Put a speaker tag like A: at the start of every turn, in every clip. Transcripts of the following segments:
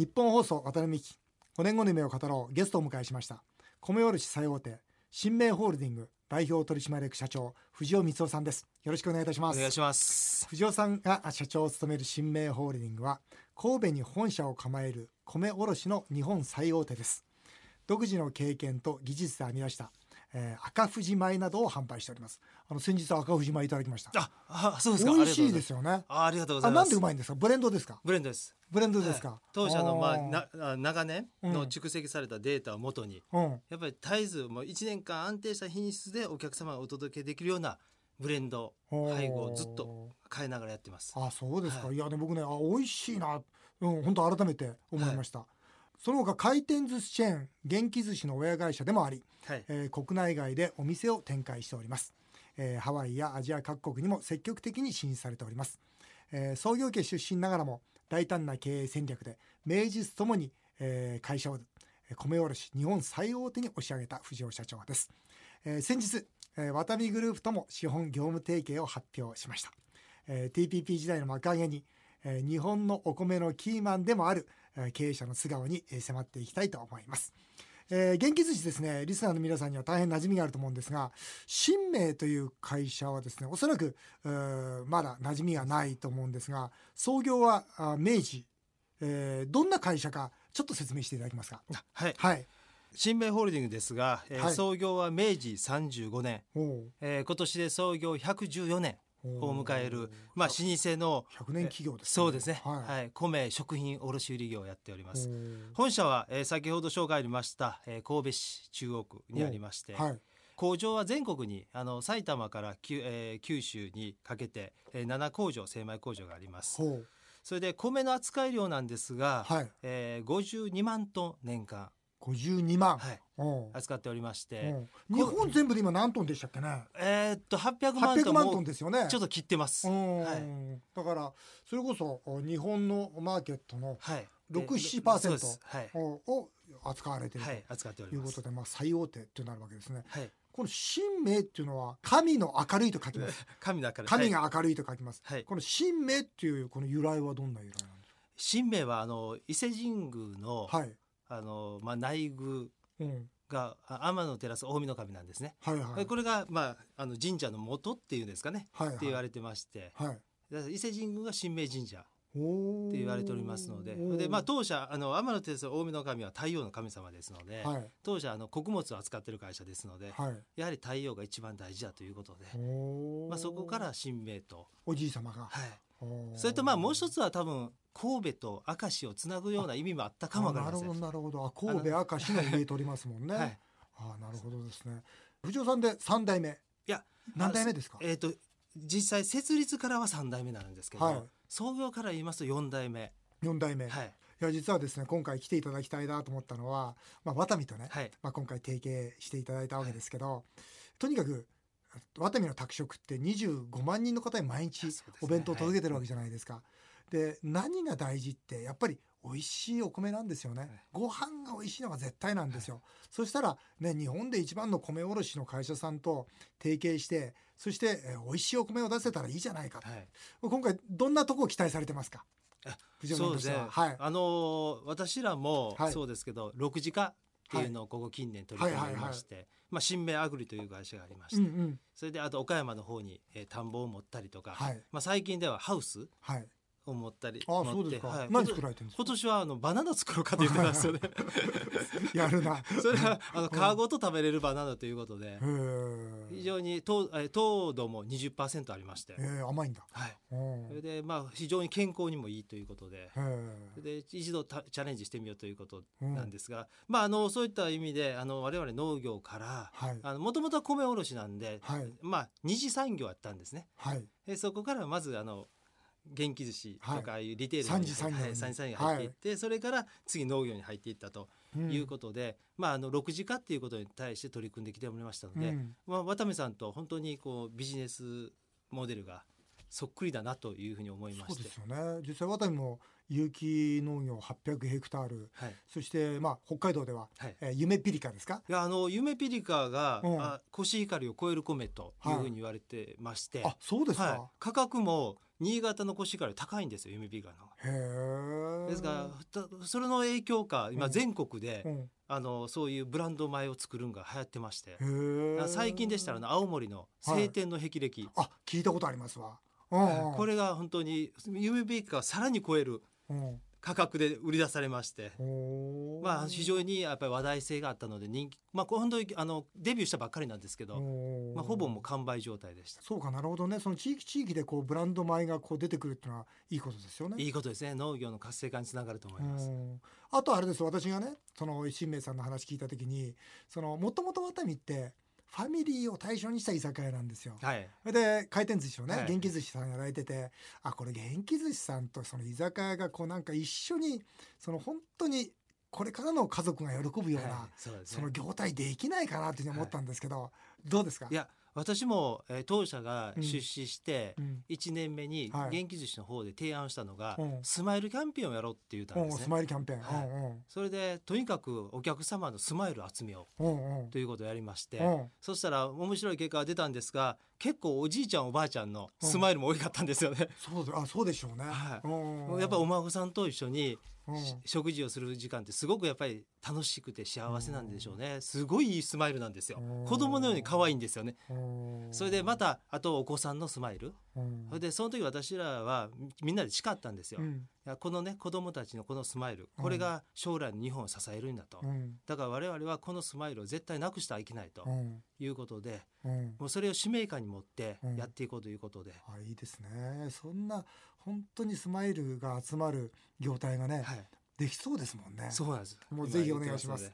A: 日本放送渡辺美希5年後の夢を語ろうゲストをお迎えしました。米卸最大手新明ホールディング代表取締役社長藤尾光夫さんです。よろしくお願いいたします。
B: お願いします。
A: 藤尾さんが社長を務める新明ホールディングは神戸に本社を構える米卸の日本最大手です。独自の経験と技術で編み出したえー、赤富士米などを販売しております。あの先日赤富士米いただきました。
B: ああそうですか。
A: 美味しいですよね。
B: あありがとうございます。
A: なんでうまいんですか？ブレンドですか？
B: ブレンドです。
A: ブレンドですか、
B: はい、当社のまあな長年の蓄積されたデータをもとに、うん、やっぱり絶えずもう1年間安定した品質でお客様がお届けできるようなブレンド配合をずっと変えながらやってます。
A: あそうですか、はい、いやで僕ねあ美味しいな。うん本当改めて思いました、はいその他回転寿司チェーン元気寿司の親会社でもあり、はい、えー、国内外でお店を展開しております、えー、ハワイやアジア各国にも積極的に進出されております、えー、創業家出身ながらも大胆な経営戦略で名実ともに、えー、会社を米卸日本最大手に押し上げた藤尾社長です、えー、先日、えー、ワタミグループとも資本業務提携を発表しました、えー、TPP 時代の幕上げに、えー、日本のお米のキーマンでもある経営者の素顔に迫っていきたいと思います。えー、元気寿司ですねリスナーの皆さんには大変馴染みがあると思うんですが新明という会社はですねおそらくまだ馴染みがないと思うんですが創業は明治、えー、どんな会社かちょっと説明していただけますか？
B: はい、はい。新明ホールディングですが、えー、はい、創業は明治35年、えー、今年で創業114年を迎える、まあ、老舗の
A: 100年企業です、
B: ね、そうですね、はい、はい、米食品卸売業をやっております。本社は、えー、先ほど紹介ありました、えー、神戸市中央区にありまして、はい、工場は全国にあの埼玉からき、えー、九州にかけて、えー、7工場精米工場があります。それで米の扱い量なんですが、はい。えー、52万トン年間
A: 52万、
B: はい、扱っておりまして、
A: 日本全部で今何トンでしたっけね？
B: えー、っと800万トン
A: 万トンですよね。
B: ちょっと切ってます、はい、
A: だからそれこそ日本のマーケットの67%を扱われていると。いうことで、まあ、最大手となるわけですね。はい。この神明っていうのは神の明るいと書きます。
B: 神の明るい。
A: 神が明るいと書きます。はい、この神明っていうこの由来はどんな由来なんですか？
B: 神明はあの伊勢神宮の、はい、あのまあ内宮が、うん、天の照ら大神神なんですね。はいはい、これがまああの神社の元っていうんですかね、はいはい、って言われてまして、はい、伊勢神宮が神明神社。って言われておりますので。で、まあ、当社あの天の照大神の神は太陽の神様ですので、はい、当社あの穀物を扱っている会社ですので、はい、やはり太陽が一番大事だということで、まあ、そこから神明と。
A: おじい様が、
B: はい、それとまあもう一つは多分神戸と明石をつなぐような意味もあったかもわかりません
A: なるほどなるほど。神戸明石の入れておりますもんね、はい、あなるほどですね。藤尾さんで三代目。いや何代目ですか？
B: えっ、ー、と実際設立からは三代目なんですけど、はい、創業から言いますと四代目。
A: 四代目。はい。いや実はですね今回来ていただきたいなと思ったのは、まあ、ワタミとね、はい、まあ、今回提携していただいたわけですけど、はい、とにかくワタミの宅食って25万人の方に毎日お弁当を届けてるわけじゃないですか。で何が大事ってやっぱり美味しいお米なんですよね、はい、ご飯が美味しいのが絶対なんですよ、はい、そしたらね日本で一番の米卸の会社さんと提携してそして、えー、美味しいお米を出せたらいいじゃないか、はい、今回どんなとこを期待されてますか？
B: そうですね、はい、あのー、私らもそうですけど、6時化っていうのをここ近年取り組んでまして、まあ、新明アグリという会社がありまして、うんうん、それであと岡山の方に、えー、田んぼを持ったりとか、はい、まあ、最近ではハウス、はい思ったり
A: あそうですか、はい、何作られてるんです
B: か？今年はあのバナナ作ろうかと言ってたんですよね
A: やるな。
B: それはあの皮ごと食べれるバナナということで。非常に糖糖度も20%ありまして。
A: 甘いんだ。
B: はい。それでまあ非常に健康にもいいということで。で一度チャレンジしてみようということなんですが、まああのそういった意味であの我々農業からもともとは米卸なんで、はい、まあ二次産業やったんですね、はい、そこからまずあの元気寿司とかいうリテール
A: 三次産業
B: に。入っていって、それから次農業に入っていったということで、まああの6次化っていうことに対して取り組んできておりましたので、まあ渡部さんと本当にこうビジネスモデルがそっくりだなというふうに思いまして。そうですよ
A: ね。実際渡部も有機農業800ヘクタール、はい、そしてまあ北海道では、はい、えー、夢ピリカですか？
B: いやあの夢ピリカが、うん、あコシヒカリを超える米というふうに言われてまして、
A: はい、あそうですか、
B: 価格も新潟のコシヒカリ高いんですよ MB ガの。ですからそれの影響か今全国で、うん、あのそういうブランド米を作るんが流行ってまして。最近でしたら青森の晴天の霹靂、
A: はい、あ聞いたことありますわ、
B: これが本当に夢ビーカーさらに超える、価格で売り出されまして、まあ、非常にやっぱり話題性があったので人気、まあ、本当にあのデビューしたばっかりなんですけど、まあ、ほぼもう完売状態でした。
A: そうかなるほどね。その地域地域でこうブランド米がこう出てくるっていうのはいいことですよね。
B: いいことですね。農業の活性化につながると思います。
A: あとあれです。私がねその新明さんの話聞いた時にそのもともとワタミってファミリーを対象にした居酒屋なんですよ。はい、で回転寿司をね、はい、元気寿司さんやられててあこれ元気寿司さんとその居酒屋がこうなんか一緒にその本当にこれからの家族が喜ぶような、はい。そね、その業態できないかなって思ったんですけど、どうですか？
B: いや私も、えー、当社が出資して1年目に元気寿司の方で提案したのが、うん、スマイルキャンペーンをやろうって言ったんですね。
A: スマイルキャンペーン、はい。
B: うん、それでとにかくお客様のスマイルを集めようということをやりまして、そしたら面白い結果が出たん。ですが結構おじいちゃんおばあちゃんのスマイルも多かったんですよね。
A: そうあそうでしょうね、
B: はい、やっぱお孫さんと一緒に食事をする時間ってすごくやっぱり楽しくて幸せなんでしょうね。すごいいいスマイルなんですよ。子供のように可愛いんですよね。それでまたあとお子さんのスマイル。それでその時私らはみんなで誓ったんですよ、やこのね子供たちのこのスマイルこれが将来の日本を支えるんだと、うん、だから我々はこのスマイルを絶対なくしてはいけないということで、うん、もうそれを使命感に持ってやっていこうということで、
A: あいいですね。そんな本当にスマイルが集まる業態がね、はい、できそうですもんね。
B: そうなんです。
A: もうぜひお願いします。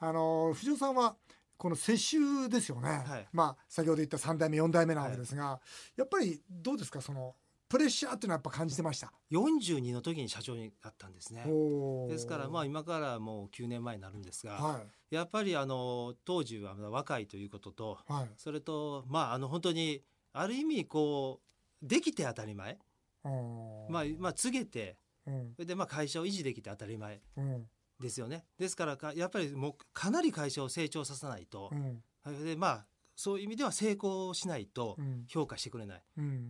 A: あの藤尾さんはこの世襲ですよね、はい、まあ先ほど言った3代目4代目なわけですが、はい、やっぱりどうですか？そのプレッシャーっていうのはやっぱ感じてました
B: ？42の時に社長になったんですね。ですからまあ今からもう9年前になるんですが、はい、やっぱりあの当時は若いということと、はい、それとまああの本当にある意味こうできて当たり前。まあまあ告げて、うん、それでまあ会社を維持できて当たり前ですよね、ですからやっぱりもうかなり会社を成長させないと、うん、でまあそういう意味では成功しないと評価してくれない。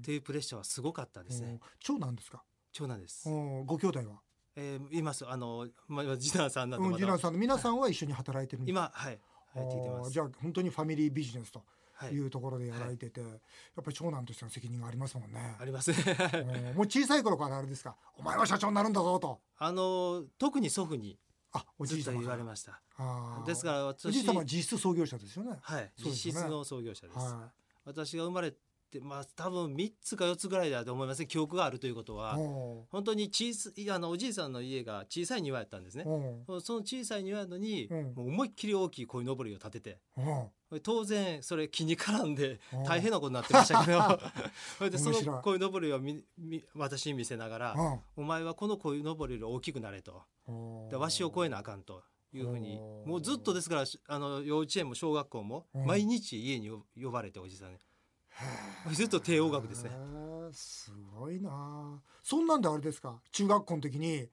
B: というプレッシャーはすごかったですね。
A: 長男ですか？
B: 長男です。
A: ご兄弟は？
B: えー、います。あの、まあ、次男さんな
A: んで次男さん。の皆さんは一緒に働いてるん
B: です今はい。
A: はい。聞いてます。じゃあ本当にファミリービジネスとい。うところでやられてて、はい、やっぱり長男としての責任がありますもんね。
B: あります。
A: もう小さい頃からあれですか？お前は社長になるんだぞと。
B: あの特に祖父に
A: あおじいさん
B: 言われました。ですから私
A: おじい様は実質創業者ですよね。
B: はい、実質の創業者です、はい、私が生まれてまあ多分3つか4つぐらいだと思います記憶があるということは。本当に小さいあのおじいさんの家が小さい庭やったんですね。その小さい庭のに、もう思いっきり大きい鯉のぼりを立てて。当然それ気に絡んで大変なことになってましたけど。それでその鯉のぼりをみみ私に見せながら「お前はこの鯉のぼりより大きくなれ」と「でわしを超えなあかん」と。いうふうに。もうずっとですからあの幼稚園も小学校も毎日家に呼ばれておじさんに ずっと帝王学ですね。
A: すごいな。そんなんであれですか？中学校の時に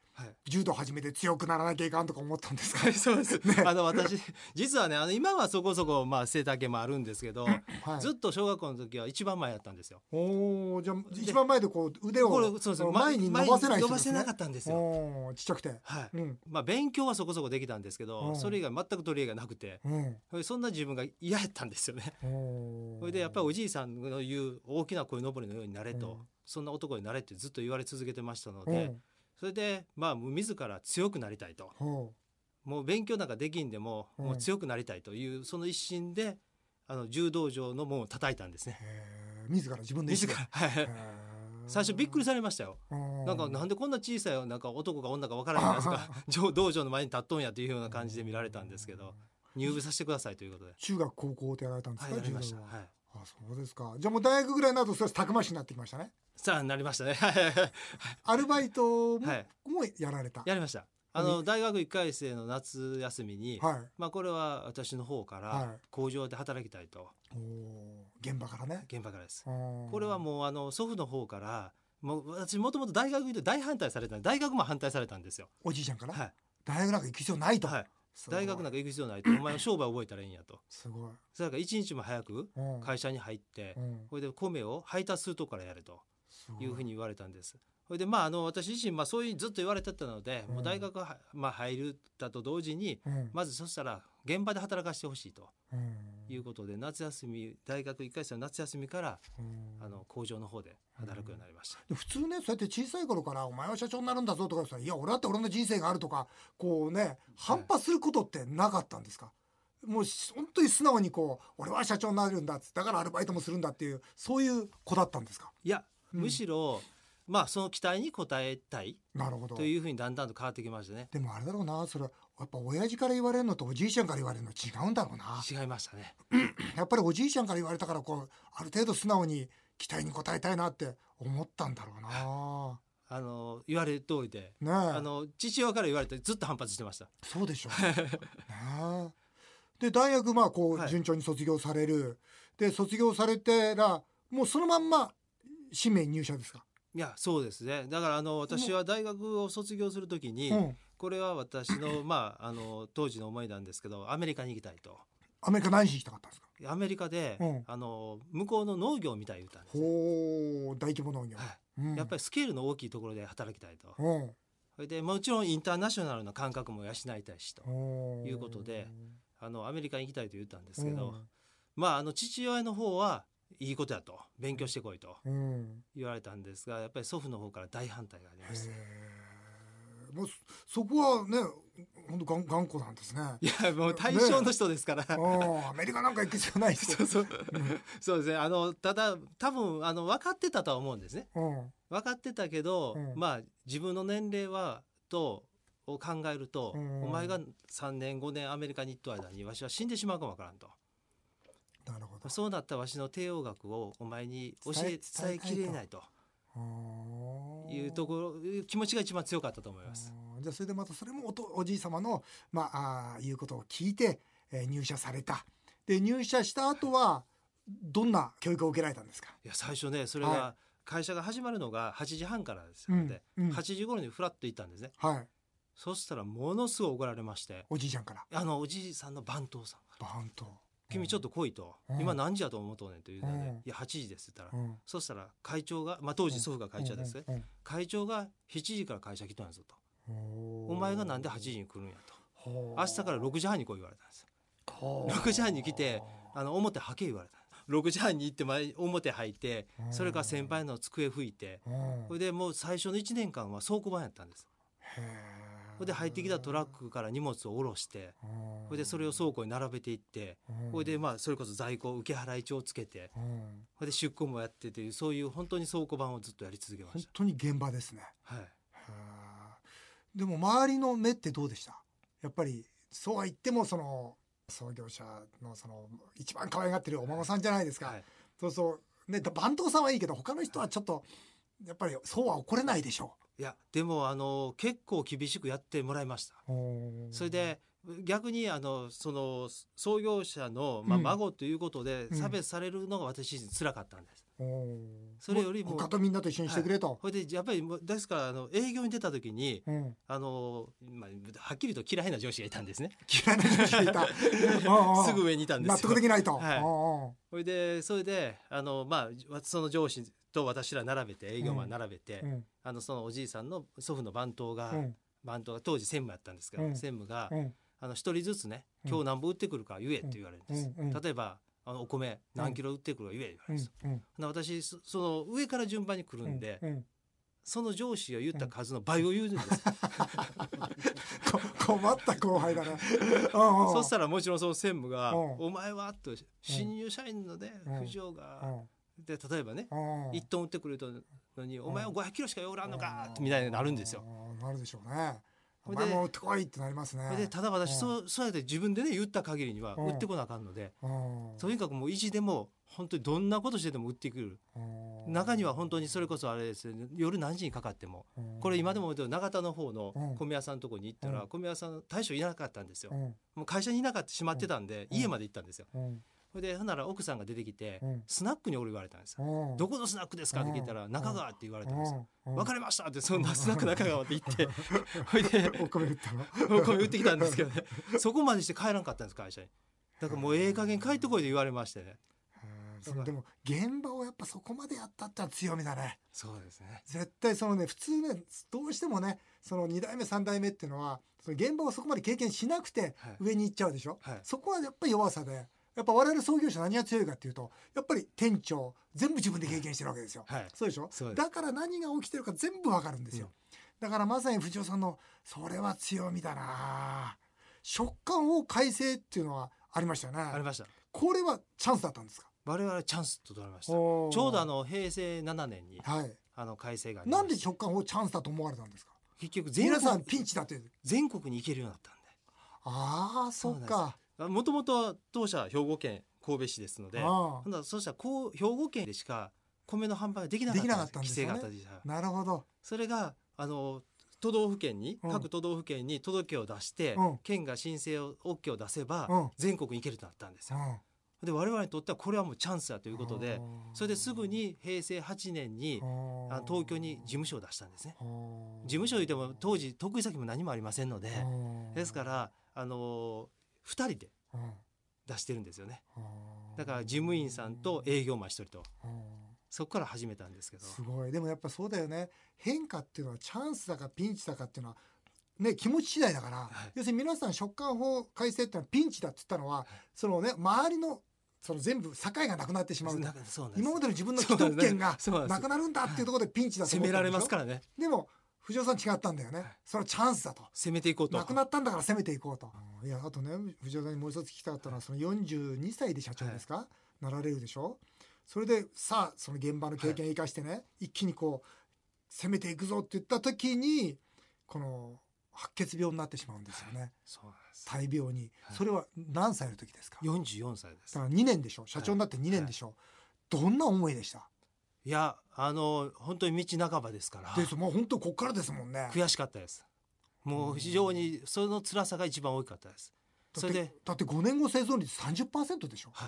A: 柔道始めて強くならなきゃいかんとか思ったんですか、
B: そうです、ね、あの私実はねあの今はそこそこまあ背丈もあるんですけど、はい、ずっと小学校の時は一番前やったんですよ。
A: おおじゃあ一番前でこう腕をそうそう前に伸ばせない
B: ね、伸ばせなかったんですよ。
A: ちっちゃくて。
B: はい、うん、まあ勉強はそこそこできたんですけどそれ以外全く取り柄がなくて、うん、そんな自分が嫌やったんですよね。それでやっぱりおじいさんの言う大きな鯉のぼりのようになれと、そんな男になれってずっと言われ続けてましたので、それでまあ自ら強くなりたいと、もう勉強なんかできんでも,、もう強くなりたいというその一心であの柔道場の門を叩いたんですね。
A: 自ら自分で
B: 自ら。最初びっくりされましたよ。なんかなんでこんな小さいなんか男か女か分からないですか。道場の前に立っとんやというような感じで見られたんですけど入部させてくださいということで。
A: 中学高校ってやられたんですか、
B: はい、やりました、はい、
A: あそうですか。じゃあもう大学ぐらいになるとそれたくましになってきましたね。
B: さあなりましたね。
A: アルバイトも,、もやられた。
B: やりました。あの大学1回生の夏休みに、はい、まあこれは私の方から工場で働きたいと、
A: 現場からね。
B: 現場からです。これはもうあの祖父の方からもう私もともと大学行って大反対された大学も反対されたんですよ。
A: おじいちゃんから、はい、大学なんか行く必要ないと、はい、
B: 大学なんか行く必要ないと。お前は商売覚えたらいいんやと。
A: すごい。
B: それから一日も早く会社に入って、これで米を配達するとこからやれと。い。うふうに言われたんです。それでまああの私自身まあそういうずっと言われてたので、うん、もう大学はまあ入るだと同時に、うん、まずそしたら現場で働かせてほしいと、いうことで夏休み大学1回生の夏休みから、あの工場の方で働くようになりました、
A: 普通ねそうやって小さい頃から「お前は社長になるんだぞ」とかさ「いや俺だって俺の人生がある」とかこうね反発することってなかったんですか、もう本当に素直にこう俺は社長になるんだだからアルバイトもするんだっていうそういう子だったんですか？
B: いや、むしろ、まあその期待に応えたい。なるほど。というふうにだんだんと変わってきましたね。
A: でもあれだろうな。それやっぱ親父から言われるのとおじいちゃんから言われるの違うんだろうな。
B: 違いましたね。
A: やっぱりおじいちゃんから言われたからこうある程度素直に期待に応えたいなって思ったんだろうな。
B: あの言われる通りで、ね、あの父親から言われてずっと反発してました。
A: そうでしょう。ねで大学まあこう順調に卒業される、はい、で卒業されてらもうそのまんま新名入社ですか？
B: いやそうですね。だからあの私は大学を卒業するときに、うん、これは私の まああの当時の思いなんですけどアメリカに行きたいと。
A: アメリカ何しに行きたかったんですか？
B: アメリカで、うん、あの向こうの農業みたい言ったんです
A: ほ大規模農業、
B: はい。うん、やっぱりスケールの大きいところで働きたいと、それでもちろんインターナショナルな感覚も養いたいしということであのアメリカに行きたいと言ったんですけど、まああの父親の方はいいことやと勉強してこいと言われたんですがやっぱり祖父の方から大反対がありました。
A: もうそこはね本当頑頑固なんですね。
B: いやもう対象の人ですから。
A: ね、アメリカなんか行く必要ない
B: そうそう。そうですね。あのただ多分あの分かってたとは思うんですね。うん、分かってたけど、うん、まあ自分の年齢はとを考えると、うん、お前が3年5年アメリカに行った間にわしは死んでしまうかもわからんと。なるほど。そうなったわしの帝王学をお前に教え伝えきれないと。いうところ気持ちが一番強かったと思います。
A: じゃあそれでまたそれもおおじい様のまああ言うことを聞いて、えー、入社された。で入社した後はどんな教育を受けられたんですか？
B: いや最初ねそれが、会社が始まるのが8時半からですので、うんうん、8時頃にフラッと行ったんですね。はい。そしたらものすごい怒られまして
A: おじいちゃんから
B: あのおじいさんの番頭さん
A: 番頭
B: 君ちょっと来いと、うん、今何時やと思うとねと言うので、うん、いや8時ですって言ったら、うん、そしたら会長が、まあ、当時祖父が会長です。ね、会長が7時から会社来たんですと。お前がなんで8時に来るんやと。明日から6時半に来い言われたんです。6時半に来てあの表はけ言われた6時半に行って前表入ってそれから先輩の机拭いて。それでもう最初の1年間は倉庫番やったんですほで入ってきたトラックから荷物を下ろしてほでそれを倉庫に並べていってほいでまあそれこそ在庫受払帳をつけてほで出庫もやってというそういう本当に倉庫版をずっとやり続けました。
A: 本当に現場ですね。はい。でも周りの目ってどうでした？やっぱりそうは言ってもその創業者のその一番可愛がってるお孫さんじゃないですか、はい、そうそう。ね番頭さんはいいけど他の人はちょっとやっぱりそうは怒れないでしょう。
B: いやでもあの結構厳しくやってもらいました。それで逆にあのその創業者の、まあ、孫ということで差別されるのが私自身辛かったんです、うん、それよりも
A: 他とみんなと一緒にしてくれと、
B: はい、それでやっぱりですからあの営業に出た時に、うん、あの、まあ、はっきりと嫌いな上司がいたんですね。
A: 嫌いな上司がいた。
B: すぐ上にいたんです
A: 納得できないと、
B: はい、それでそれであのまあその上司と私ら並べて営業マン並べて、うん、あのそのおじいさんの祖父の番頭が、うん、番頭が当時専務やったんですけど、うん、専務が、あの一人ずつね今日何本売ってくるか言えって言われるんです、例えばあのお米何キロ売ってくるか言え言われるんです、私その上から順番に来るんで、その上司が言った数の倍を言うんです。
A: 困った後輩だね。
B: そしたらもちろんその専務が「お前は?」と新入社員のね藤尾がで例えばね1トン売ってくれたのに「お前は500キロしかよらんのか」みたいになるんですよ。
A: なるでしょうね。お前も売ってこいってなりますね。
B: でただ私そうそうやって自分でね言った限りには売ってこなあかんのでとにかくもう意地でも本当にどんなことしてでも売ってくる。中には本当にそれこそあれですね夜何時にかかっても。これ今でも永田の方の米屋さんのとこに行ったら米屋さん大将いなかったんですよ。もう会社にいなかったしまってたんで家まで行ったんですよ。それでほんなら奥さんが出てきて、うん、スナックにおる言われたんです。よ、どこのスナックですか？って聞いたら、中川って言われたんです。よ、分かりましたってそんなスナック中川って言って。
A: ほいでお米売った
B: の？お米売ってきたんですけどね。そこまでして帰らんかったんです会社に。だからもうええ加減帰ってこいと言われましてね。
A: うん、でも現場をやっぱそこまでやったっては強みだね。
B: そうですね。
A: 絶対そのね普通ねどうしてもねその2代目3代目っていうのはその現場をそこまで経験しなくて上に行っちゃうでしょ、はい、そこはやっぱり弱さでやっぱ我々創業者何が強いかっていうとやっぱり店長全部自分で経験してるわけですよ、はい、そうでしょ？だから何が起きてるか全部わかるんですよ、うん、だからまさに藤尾さんのそれは強みだな。食感を改正っていうのはありましたよね。
B: ありました。
A: これはチャンスだったんですか？
B: 我々チャンスと取られました。ちょうどあの平成7年に、はい、あの改正が
A: なんで食感をチャンスだと思われたんですか？
B: 結局
A: 全皆さんピンチだって。
B: 全国に行けるようになったんで。
A: ああそっか
B: もともと当社兵庫県神戸市ですのでそうしたらこう兵庫県でしか米の販売ができなかったんです規制があった
A: なるほど。
B: それがあの都道府県に、各都道府県に届けを出して、うん、県が申請を OK を出せば、うん、全国に行けるとなったんですよ。で我々にとってはこれはもうチャンスだということでそれですぐに平成8年にあ東京に事務所を出したんですね。事務所いても当時得意先も何もありませんのでですからあの2人で出してるんですよね。だから事務員さんと営業マン1人と。そこから始めたんですけど。
A: すごい。でもやっぱそうだよね。変化っていうのはチャンスだかピンチだかっていうのはね、気持ち次第だから、はい、要するに皆さん食感法改正ってのはピンチだって言ったのは、はい、そのね周りのその全部境がなくなってしまう今までの自分の既得権がなくなるんだっていうところでピンチだと
B: 攻められますからね。
A: でも藤尾さん違ったんだよね、はい、それはチャンスだと。
B: 攻めていこうと。
A: なくなったんだから攻めていこうと。いやあとね藤尾さんにもう一つ聞きたかったのはその42歳で社長ですか、なられるでしょ？それでさあその現場の経験を生かしてね、はい、一気にこう攻めていくぞって言った時にこの白血病になってしまうんですよね、大病に、はい、それは何歳の時ですか
B: ？44歳です。
A: だから2年でしょ？社長になって2年でしょ、どんな思いでした？
B: いやあの本当に道半ばですから。
A: です。もう本当こっからですもんね。
B: 悔しかったです。もう非常にその辛さが一番大きかったです。
A: それでだって5年後生存率30%でしょ。
B: は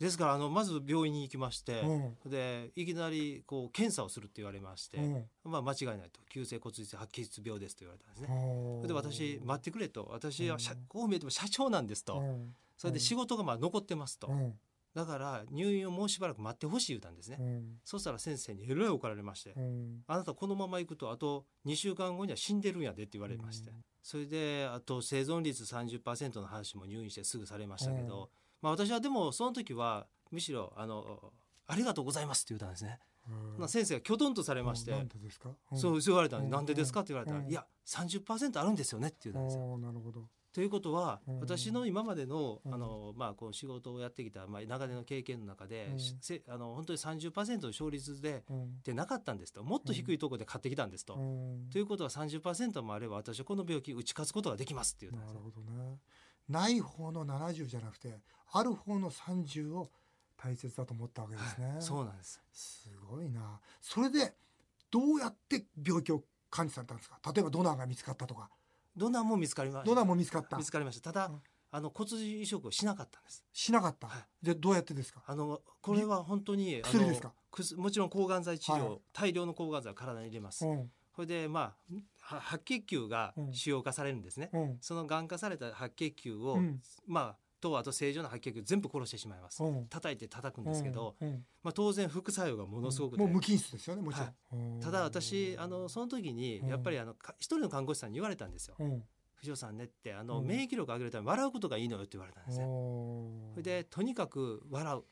B: い。ですからあのまず病院に行きまして、うん、でいきなりこう検査をするって言われまして、うん、まあ、間違いないと急性骨髄白血病ですと言われたんですね。で私待ってくれと。私はこう見えても社長なんですと、それで仕事がまあ残ってますと、だから入院をもうしばらく待ってほしい言うたんですね、そしたら先生にえらい怒られまして、あなたこのまま行くとあと2週間後には死んでるんやでって言われまして、それであと生存率30%の話も入院してすぐされましたけど、まあ、私はでもその時はむしろあの「ありがとうございます」って言ったんですね。まあ、先生がきょとんとされまして「そう言われたんで「なんでですか?」って言われたら「いや30%あるんですよね」って言ったんですよ。なるほどということは、私の今までのあの、まあ、こう仕事をやってきた、まあ、長年の経験の中で、せあの本当に30%の勝率で、でなかったんですと。もっと低いところで買ってきたんですと。ということは30%もあれば私はこの病気打ち勝つことができますっていうなるほどね。
A: ない方の70じゃなくてある方の30を大切だと思ったわけですね、はい、
B: そうなんです。
A: すごいな。それでどうやって病気を感知されたんですか？例えばドナーが見つかったとか
B: ドナーも見つかりました？
A: ドナーも見つかった？
B: 見つかりました。ただ、うん、あの骨髄移植をしなかったんです。
A: しなかった、はい、でどうやってですか？
B: あのこれは本当に
A: 薬ですか？
B: もちろん抗がん剤治療、はい、大量の抗がん剤を体に入れます、うん、それでまあ白血球が使用化されるんですね、うん、そのがん化された白血球を、うん、まあとあと正常な白血球全部殺してしまいます、うん、叩いて叩くんですけど、まあ、当然副作用がものすごく、
A: もう無菌室ですよねもちろ
B: ん、はい、ただ私あのその時にやっぱりあの一人の看護師さんに言われたんですよ、藤尾さんねってあの、免疫力上げるために笑うことがいいのよって言われたんですね。それでとにかく笑う。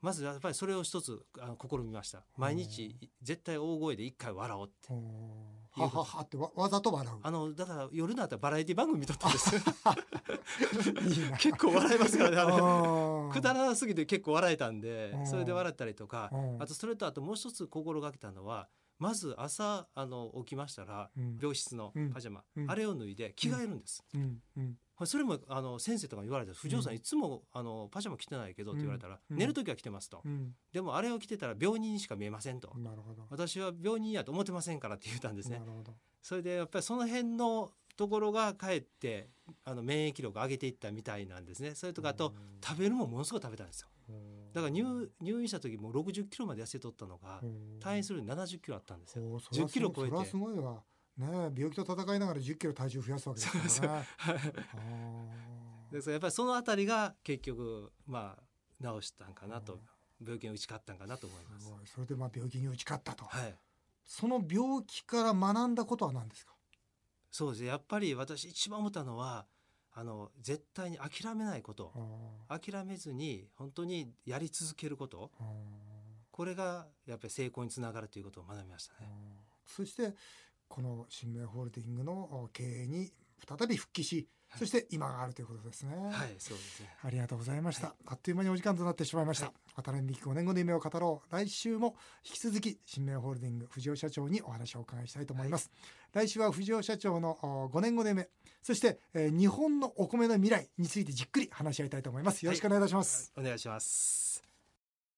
B: まずやっぱりそれを一つあの試みました。毎日絶対大声で一回笑おうって
A: はははってわわざと笑う。
B: あのだから夜になったらバラエティ番組見とったんです結構笑いますからねあれ。くだらなすぎて結構笑えたんでそれで笑ったりとかあとそれとあともう一つ心がけたのはまず朝あの起きましたら、病室のパジャマ、あれを脱いで着替えるんです、それもあの先生とかに言われた藤尾さん、いつもあのパジャマ着てないけどって言われたら、寝る時は着てますと、でもあれを着てたら病人にしか見えませんと。私は病人やと思ってませんからって言ったんですね。それでやっぱりその辺のところがかえってあの免疫力を上げていったみたいなんですね。それとかあと食べるもものすごい食べたんですよ。だから入入院した時も60キロまで痩せとったのが退院するに70キロあったんですよ。10キロ超えて。それは
A: すごいわね病気と戦いながら10キロ体重増やすわけですからね
B: ですからやっぱりそのあたりが結局まあ治したんかなと病気に打ち勝ったんかなと思います。
A: それでまあ病気に打ち勝ったと。はい。その病気から学んだことは何ですか？
B: そうですね。やっぱり私一番思ったのは。あの絶対に諦めないこと諦めずに本当にやり続けることこれがやっぱり成功につながるということを学びましたね。
A: そしてこの新明ホールディングの経営に再び復帰し、はい、そして今があるということですね。
B: はい、そうですね。
A: ありがとうございました。はい、あっという間にお時間となってしまいました。渡辺美希5年後の夢を語ろう。来週も引き続き新明ホールディング藤尾社長にお話をお伺いしたいと思います。はい、来週は藤尾社長の5年後の夢、そして、えー、日本のお米の未来についてじっくり話し合いたいと思います。よろしくお願いいたします。
B: お願いします。